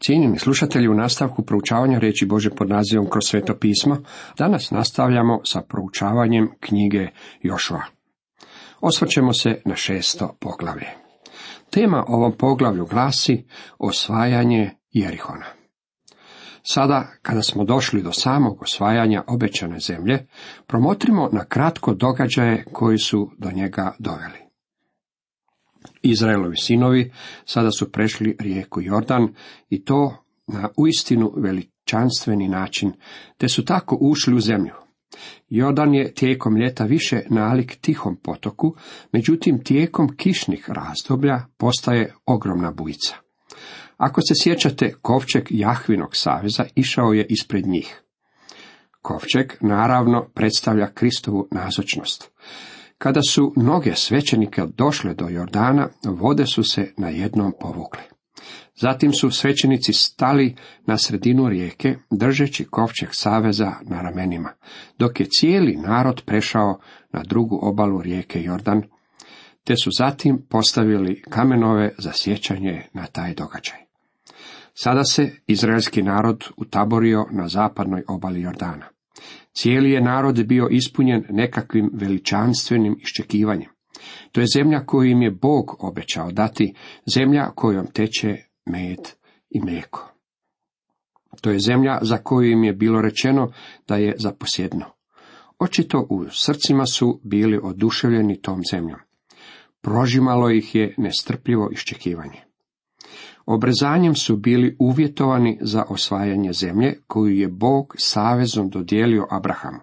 Cijenjeni slušatelji, u nastavku proučavanja riječi Bože pod nazivom kroz sveto pismo, danas nastavljamo sa proučavanjem knjige Jošua. Osvrćemo se na šesto poglavlje. Tema ovom poglavlju glasi osvajanje Jerihona. Sada, kada smo došli do samog osvajanja obećane zemlje, promotrimo na kratko događaje koji su do njega doveli. Izraelovi sinovi sada su prešli rijeku Jordan i to na uistinu veličanstveni način, te su tako ušli u zemlju. Jordan je tijekom ljeta više nalik tihom potoku, međutim tijekom kišnih razdoblja postaje ogromna bujica. Ako se sjećate, kovčeg Jahvinog saveza išao je ispred njih. Kovčeg naravno predstavlja Kristovu nazočnost. Kada su mnoge svećenike došle do Jordana, vode su se na jednom povukle. Zatim su svećenici stali na sredinu rijeke, držeći kovčeg saveza na ramenima, dok je cijeli narod prešao na drugu obalu rijeke Jordan, te su zatim postavili kamenove za sjećanje na taj događaj. Sada se izraelski narod utaborio na zapadnoj obali Jordana. Cijeli je narod bio ispunjen nekakvim veličanstvenim iščekivanjem. To je zemlja koju im je Bog obećao dati, zemlja kojom teče med i mlijeko. To je zemlja za koju im je bilo rečeno da je zaposjedno. Očito u srcima su bili oduševljeni tom zemljom. Prožimalo ih je nestrpljivo iščekivanje. Obrezanjem su bili uvjetovani za osvajanje zemlje koju je Bog savezom dodijelio Abrahamu.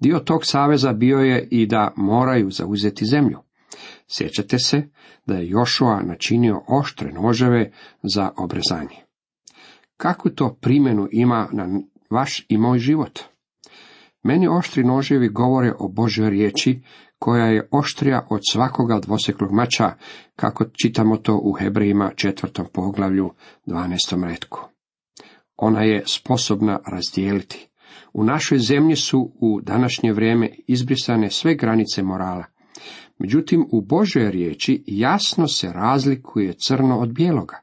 Dio tog saveza bio je i da moraju zauzeti zemlju. Sjećate se da je Jošua načinio oštre noževe za obrezanje. Kakvu to primjenu ima na vaš i moj život? Meni oštri noževi govore o Božoj riječi koja je oštrija od svakoga dvoseklog mača, kako čitamo to u Hebrejima četvrtom poglavlju, 12. redku. Ona je sposobna razdijeliti. U našoj zemlji su u današnje vrijeme izbrisane sve granice morala. Međutim, u Božoj riječi jasno se razlikuje crno od bijeloga.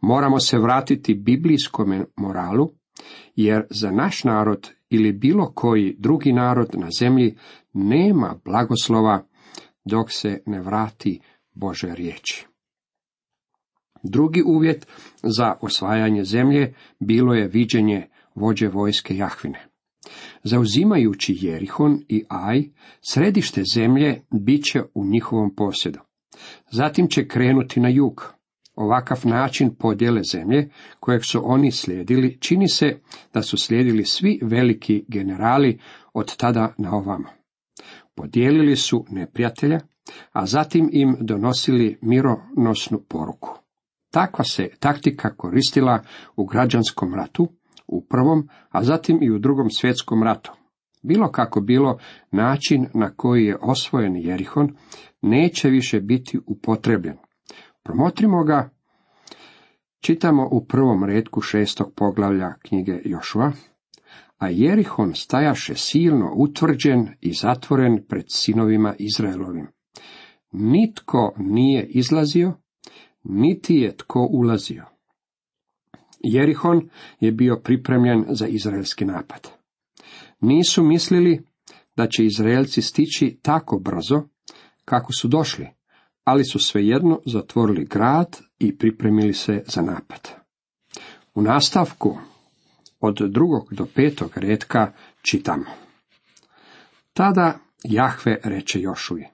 Moramo se vratiti biblijskom moralu, jer za naš narod ili bilo koji drugi narod na zemlji nema blagoslova dok se ne vrati Bože riječi. Drugi uvjet za osvajanje zemlje bilo je viđenje vođe vojske Jahvine. Zauzimajući Jerihon i Aj, središte zemlje bit će u njihovom posjedu. Zatim će krenuti na jug. Ovakav način podjele zemlje, kojeg su oni slijedili, čini se da su slijedili svi veliki generali od tada na ovamo. Podijelili su neprijatelja, a zatim im donosili mironosnu poruku. Takva se taktika koristila u građanskom ratu, u prvom, a zatim i u drugom svjetskom ratu. Bilo kako bilo, način na koji je osvojen Jerihon neće više biti upotrebljen. Promotrimo ga, čitamo u prvom redku šestog poglavlja knjige Jošua, a Jerihon stajaše silno utvrđen i zatvoren pred sinovima Izraelovim. Nitko nije izlazio, niti je tko ulazio. Jerihon je bio pripremljen za izraelski napad. Nisu mislili da će Izraelci stići tako brzo kako su došli, ali su svejedno zatvorili grad i pripremili se za napad. U nastavku od drugog do petog redka čitamo. Tada Jahve reče Jošuji,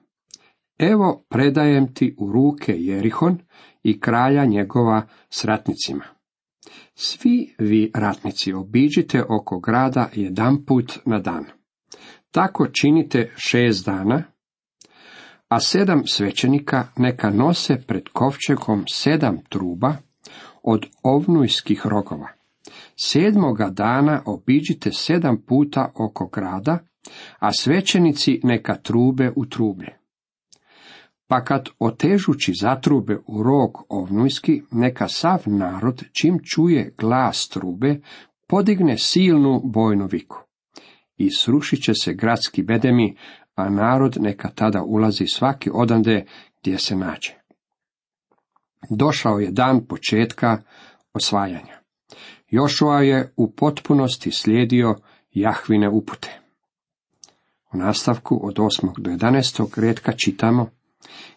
evo predajem ti u ruke Jerihon i kralja njegova s ratnicima. Svi vi ratnici obiđite oko grada jedan put na dan. Tako činite šest dana, a sedam svećenika neka nose pred kovčegom sedam truba od ovnujskih rogova Sedmoga dana obiđite sedam puta oko grada, a svećenici neka trube u trublje. Pa kad otežući zatrube u rog ovnujski, neka sav narod, čim čuje glas trube, podigne silnu bojnu viku. I srušit će se gradski bedemi, a narod neka tada ulazi svaki odande gdje se nađe. Došao je dan početka osvajanja. Jošua je u potpunosti slijedio Jahvine upute. U nastavku od 8. do 11. redka čitamo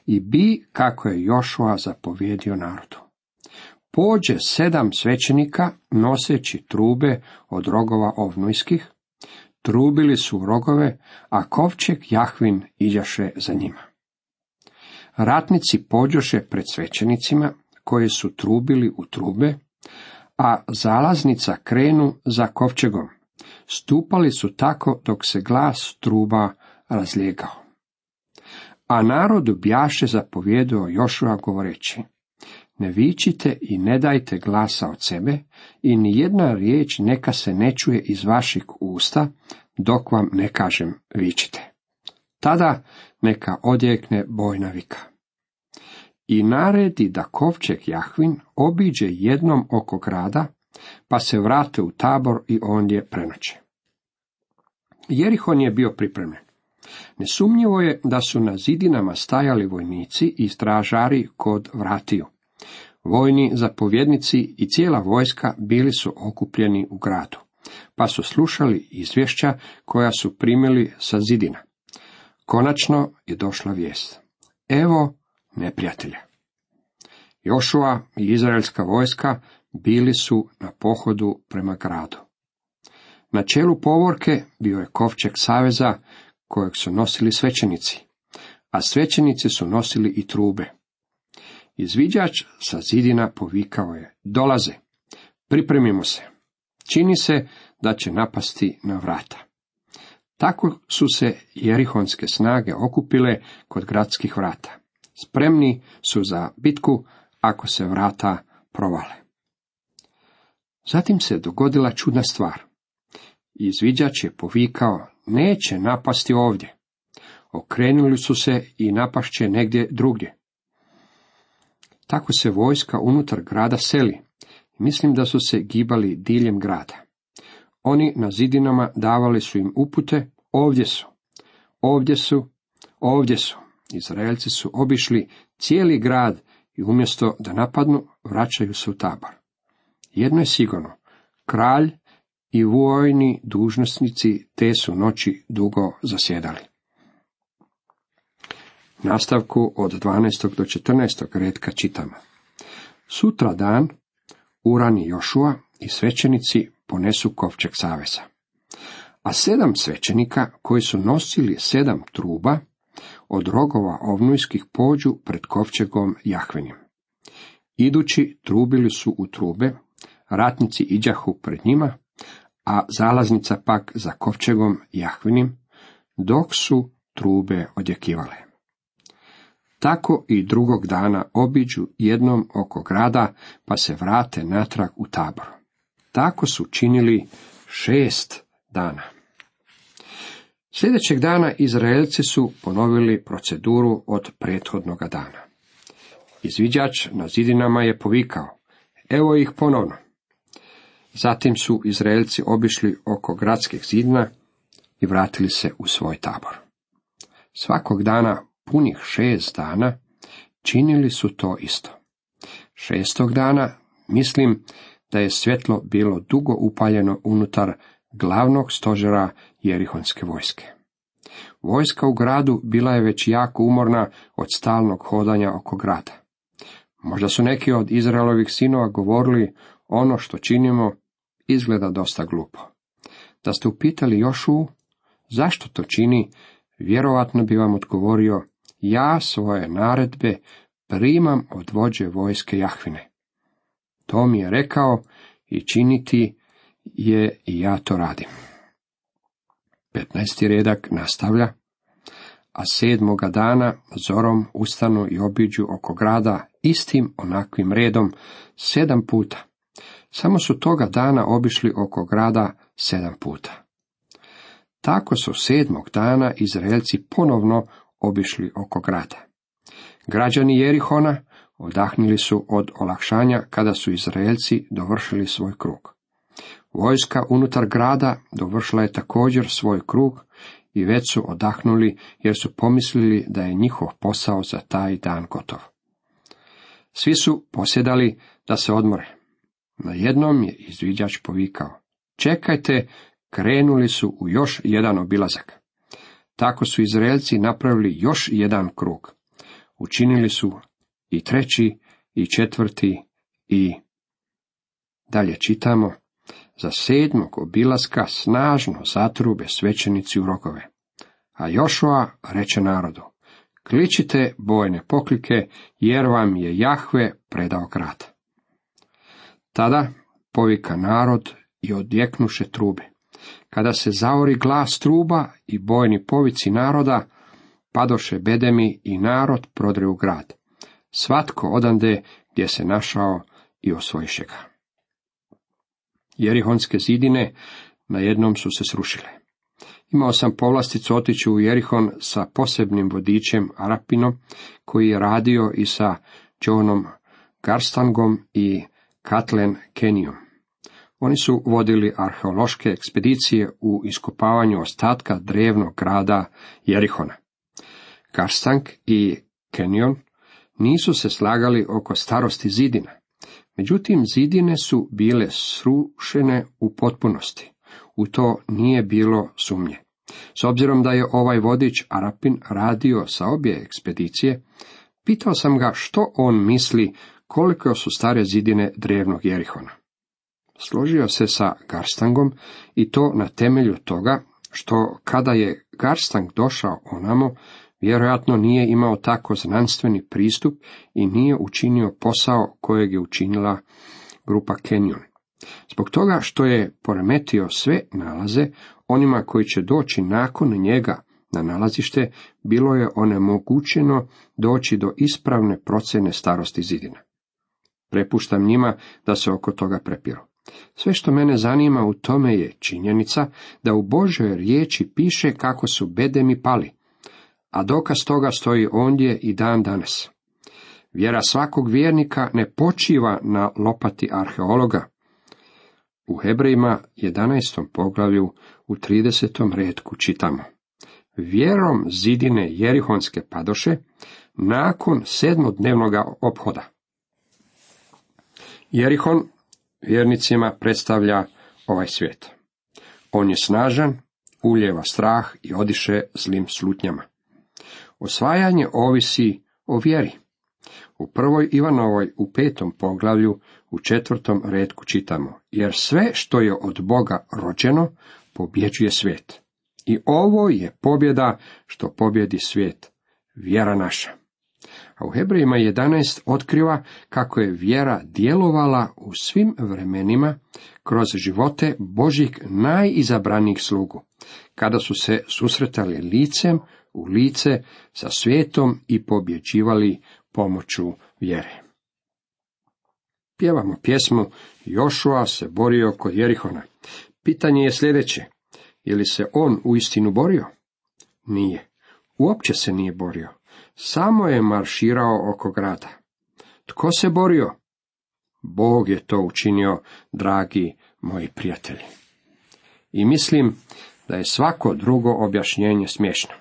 i bi kako je Jošua zapovjedio narodu. Pođe sedam svećenika noseći trube od rogova ovnujskih, trubili su rogove, a kovčeg Jahvin iđaše za njima. Ratnici pođoše pred svećenicima, koji su trubili u trube, a zalaznica krenu za kovčegom. Stupali su tako dok se glas truba razlijegao. A narodu bjaše zapovjedao Jošua govoreći, ne vičite i ne dajte glasa od sebe i ni jedna riječ neka se ne čuje iz vaših usta, dok vam ne kažem vičite. Tada neka odjekne bojna vika. I naredi da kovčeg Jahvin obiđe jednom oko grada, pa se vrate u tabor i ondje prenoće. Jerihon je bio pripremljen. Nesumnjivo je da su na zidinama stajali vojnici i stražari kod vratiju. Vojni zapovjednici i cijela vojska bili su okupljeni u gradu, pa su slušali izvješća koja su primili sa zidina. Konačno je došla vijest. Evo neprijatelja. Jošua i izraelska vojska bili su na pohodu prema gradu. Na čelu povorke bio je kovčeg saveza kojeg su nosili svećenici, a svećenici su nosili i trube. Izviđač sa zidina povikao je, dolaze, pripremimo se. Čini se da će napasti na vrata. Tako su se jerihonske snage okupile kod gradskih vrata. Spremni su za bitku ako se vrata provale. Zatim se dogodila čudna stvar. Izviđač je povikao, neće napasti ovdje. Okrenuli su se i napašće negdje drugdje. Tako se vojska unutar grada seli. Mislim da su se gibali diljem grada. Oni na zidinama davali su im upute, ovdje su, ovdje su, ovdje su. Izraelci su obišli cijeli grad i umjesto da napadnu, vraćaju se u tabor. Jedno je sigurno, kralj i vojni dužnosnici te su noći dugo zasjedali. Nastavku od 12. do 14. redka čitamo. Sutra dan Urani Jošua i svećenici ponesu kovčeg saveza. A sedam svećenika koji su nosili sedam truba od rogova ovnujskih pođu pred kovčegom Jahvenim. Idući trubili su u trube, ratnici iđahu pred njima, a zalaznica pak za kovčegom Jahvinim, dok su trube odjekivale. Tako i drugog dana obiđu jednom oko grada, pa se vrate natrag u tabor. Tako su činili šest dana. Sljedećeg dana Izraelci su ponovili proceduru od prethodnoga dana. Izviđač na zidinama je povikao, evo ih ponovno. Zatim su Izraelci obišli oko gradskih zidina i vratili se u svoj tabor. Svakog dana punih šest dana činili su to isto. Šestog dana mislim da je svjetlo bilo dugo upaljeno unutar glavnog stožera Jerihonske vojske. Vojska u gradu bila je već jako umorna od stalnog hodanja oko grada. Možda su neki od Izraelovih sinova govorili ono što činimo izgleda dosta glupo. Da ste upitali Jošu zašto to čini, vjerovatno bi vam odgovorio ja svoje naredbe primam od vođe vojske Jahvine. To mi je rekao i činiti je i ja to radim. 15. redak nastavlja, a sedmoga dana zorom ustanu i obiđu oko grada istim onakvim redom sedam puta. Samo su toga dana obišli oko grada sedam puta. Tako su sedmog dana Izraelci ponovno obišli oko grada. Građani Jerihona odahnili su od olakšanja kada su Izraelci dovršili svoj krug. Vojska unutar grada dovršila je također svoj krug i već su odahnuli jer su pomislili da je njihov posao za taj dan gotov. Svi su posjedali da se odmore. Na jednom je izviđač povikao. Čekajte, krenuli su u još jedan obilazak. Tako su Izraelci napravili još jedan krug. Učinili su i treći, i četvrti, i... Dalje čitamo, za sedmog obilaska snažno zatrube svećenici u rogove. A Jošua reče narodu, kličite bojne poklike, jer vam je Jahve predao grad. Tada povika narod i odjeknuše trube. Kada se zaori glas truba i bojni povici naroda, padoše bedemi i narod prodre u grad. Svatko odande gdje se našao i osvojiše ga. Jerihonske zidine na jednom su se srušile. Imao sam povlasticu otići u Jerihon sa posebnim vodičem Arapinom, koji je radio i sa Johnom Garstangom i Katlen Kenijom. Oni su vodili arheološke ekspedicije u iskopavanju ostatka drevnog grada Jerihona. Garstang i Kenyon nisu se slagali oko starosti zidina. Međutim, zidine su bile srušene u potpunosti. U to nije bilo sumnje. S obzirom da je ovaj vodič Arapin radio sa obje ekspedicije, pitao sam ga što on misli koliko su stare zidine drevnog Jerihona. Složio se sa Garstangom i to na temelju toga što kada je Garstang došao onamo, vjerojatno nije imao tako znanstveni pristup i nije učinio posao kojeg je učinila grupa Kenyon. Zbog toga što je poremetio sve nalaze, onima koji će doći nakon njega na nalazište, bilo je onemogućeno doći do ispravne procjene starosti zidina. Prepuštam njima da se oko toga prepiru. Sve što mene zanima u tome je činjenica da u Božoj riječi piše kako su bedemi pali, a dokaz toga stoji ondje i dan danas. Vjera svakog vjernika ne počiva na lopati arheologa. U Hebrejima 11. poglavlju u 30. redku čitamo. Vjerom zidine Jerihonske padoše nakon sedmodnevnoga ophoda. Jerihon vjernicima predstavlja ovaj svijet. On je snažan, uljeva strah i odiše zlim slutnjama. Osvajanje ovisi o vjeri. U prvoj Ivanovoj u petom poglavlju u četvrtom redku čitamo, jer sve što je od Boga rođeno pobjeđuje svijet. I ovo je pobjeda što pobjedi svijet, vjera naša. A u Hebrejima 11 otkriva kako je vjera djelovala u svim vremenima kroz živote Božih najizabranijih slugu, kada su se susretali licem u lice sa svijetom i pobjeđivali pomoću vjere. Pjevamo pjesmu Jošua se borio kod Jerihona. Pitanje je sljedeće. Je li se on u istinu borio? Nije. Uopće se nije borio. Samo je marširao oko grada. Tko se borio? Bog je to učinio, dragi moji prijatelji. I mislim da je svako drugo objašnjenje smiješno.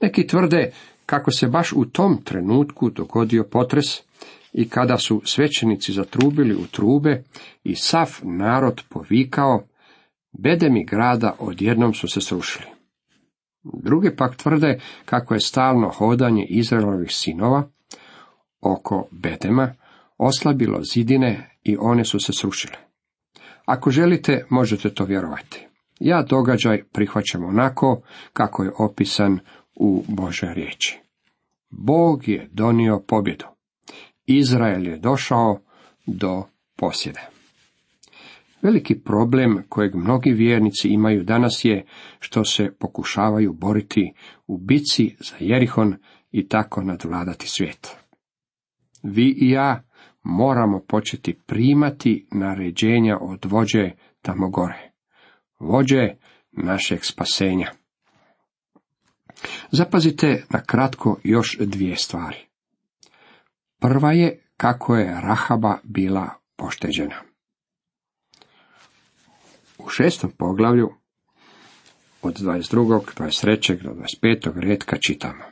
Neki tvrde kako se baš u tom trenutku dogodio potres i kada su svećenici zatrubili u trube i sav narod povikao, bedemi grada odjednom su se srušili. Drugi pak tvrde kako je stalno hodanje Izraelovih sinova oko bedema oslabilo zidine i one su se srušile. Ako želite, možete to vjerovati. Ja događaj prihvaćam onako kako je opisan u Božoj riječi. Bog je donio pobjedu. Izrael je došao do posjede. Veliki problem kojeg mnogi vjernici imaju danas je što se pokušavaju boriti u bici za Jerihon i tako nadvladati svijet. Vi i ja moramo početi primati naređenja od vođe tamo gore. Vođe našeg spasenja. Zapazite na kratko još dvije stvari. Prva je kako je Rahaba bila pošteđena. U šestom poglavlju od 22. 23. do 25. redka čitamo.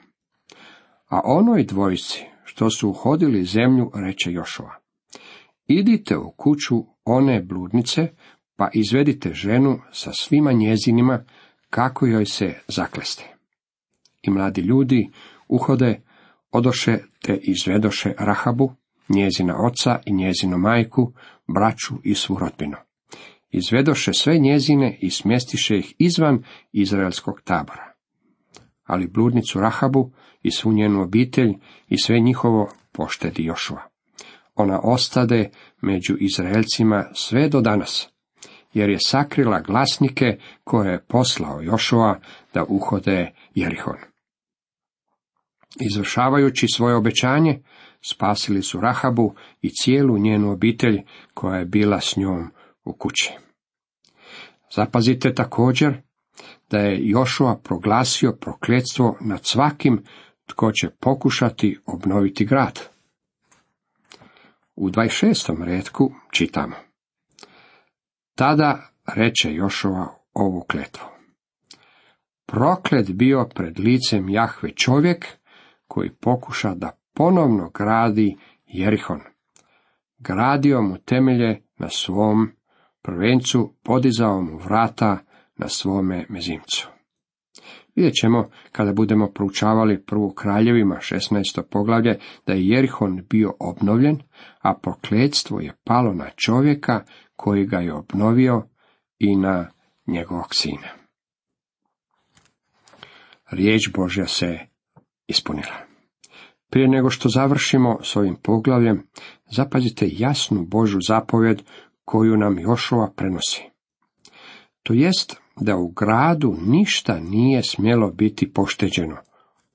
A onoj dvojici, što su uhodili zemlju, reče Jošova. idite u kuću one bludnice, pa izvedite ženu sa svima njezinima, kako joj se zakleste. I mladi ljudi uhode, odoše te izvedoše Rahabu, njezina oca i njezinu majku, braću i svu rodbinu. Izvedoše sve njezine i smjestiše ih izvan izraelskog tabora. Ali bludnicu Rahabu i svu njenu obitelj i sve njihovo poštedi Jošua. Ona ostade među Izraelcima sve do danas, jer je sakrila glasnike koje je poslao Jošua da uhode Jerihon. Izvršavajući svoje obećanje, spasili su Rahabu i cijelu njenu obitelj koja je bila s njom u kući. Zapazite također da je Jošua proglasio prokletstvo nad svakim tko će pokušati obnoviti grad. U 26. redku čitamo. Tada reče Jošova ovu kletvu. Proklet bio pred licem Jahve čovjek koji pokuša da ponovno gradi Jerihon. Gradio mu temelje na svom prvencu, podizao mu vrata na svome mezimcu. Vidjet ćemo, kada budemo proučavali prvu kraljevima 16. poglavlje, da je Jerihon bio obnovljen, a prokletstvo je palo na čovjeka koji ga je obnovio i na njegovog sina. Riječ Božja se ispunila. Prije nego što završimo s ovim poglavljem, zapazite jasnu Božu zapovjed koju nam Jošova prenosi. To jest da u gradu ništa nije smjelo biti pošteđeno,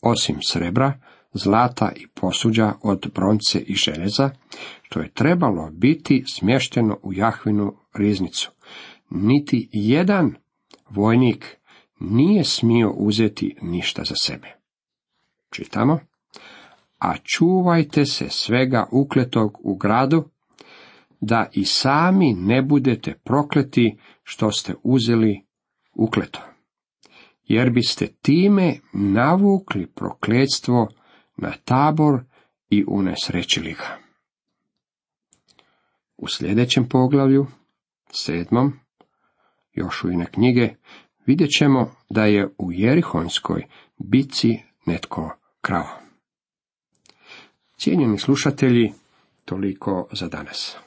osim srebra, zlata i posuđa od bronce i željeza, što je trebalo biti smješteno u Jahvinu riznicu. Niti jedan vojnik nije smio uzeti ništa za sebe. Čitamo. A čuvajte se svega ukletog u gradu, da i sami ne budete prokleti što ste uzeli ukleto. Jer biste time navukli prokletstvo na tabor i unesrećili ga. U sljedećem poglavlju, sedmom, još u ine knjige, vidjet ćemo da je u Jerihonskoj bici netko krao. Cijenjeni slušatelji, toliko za danas.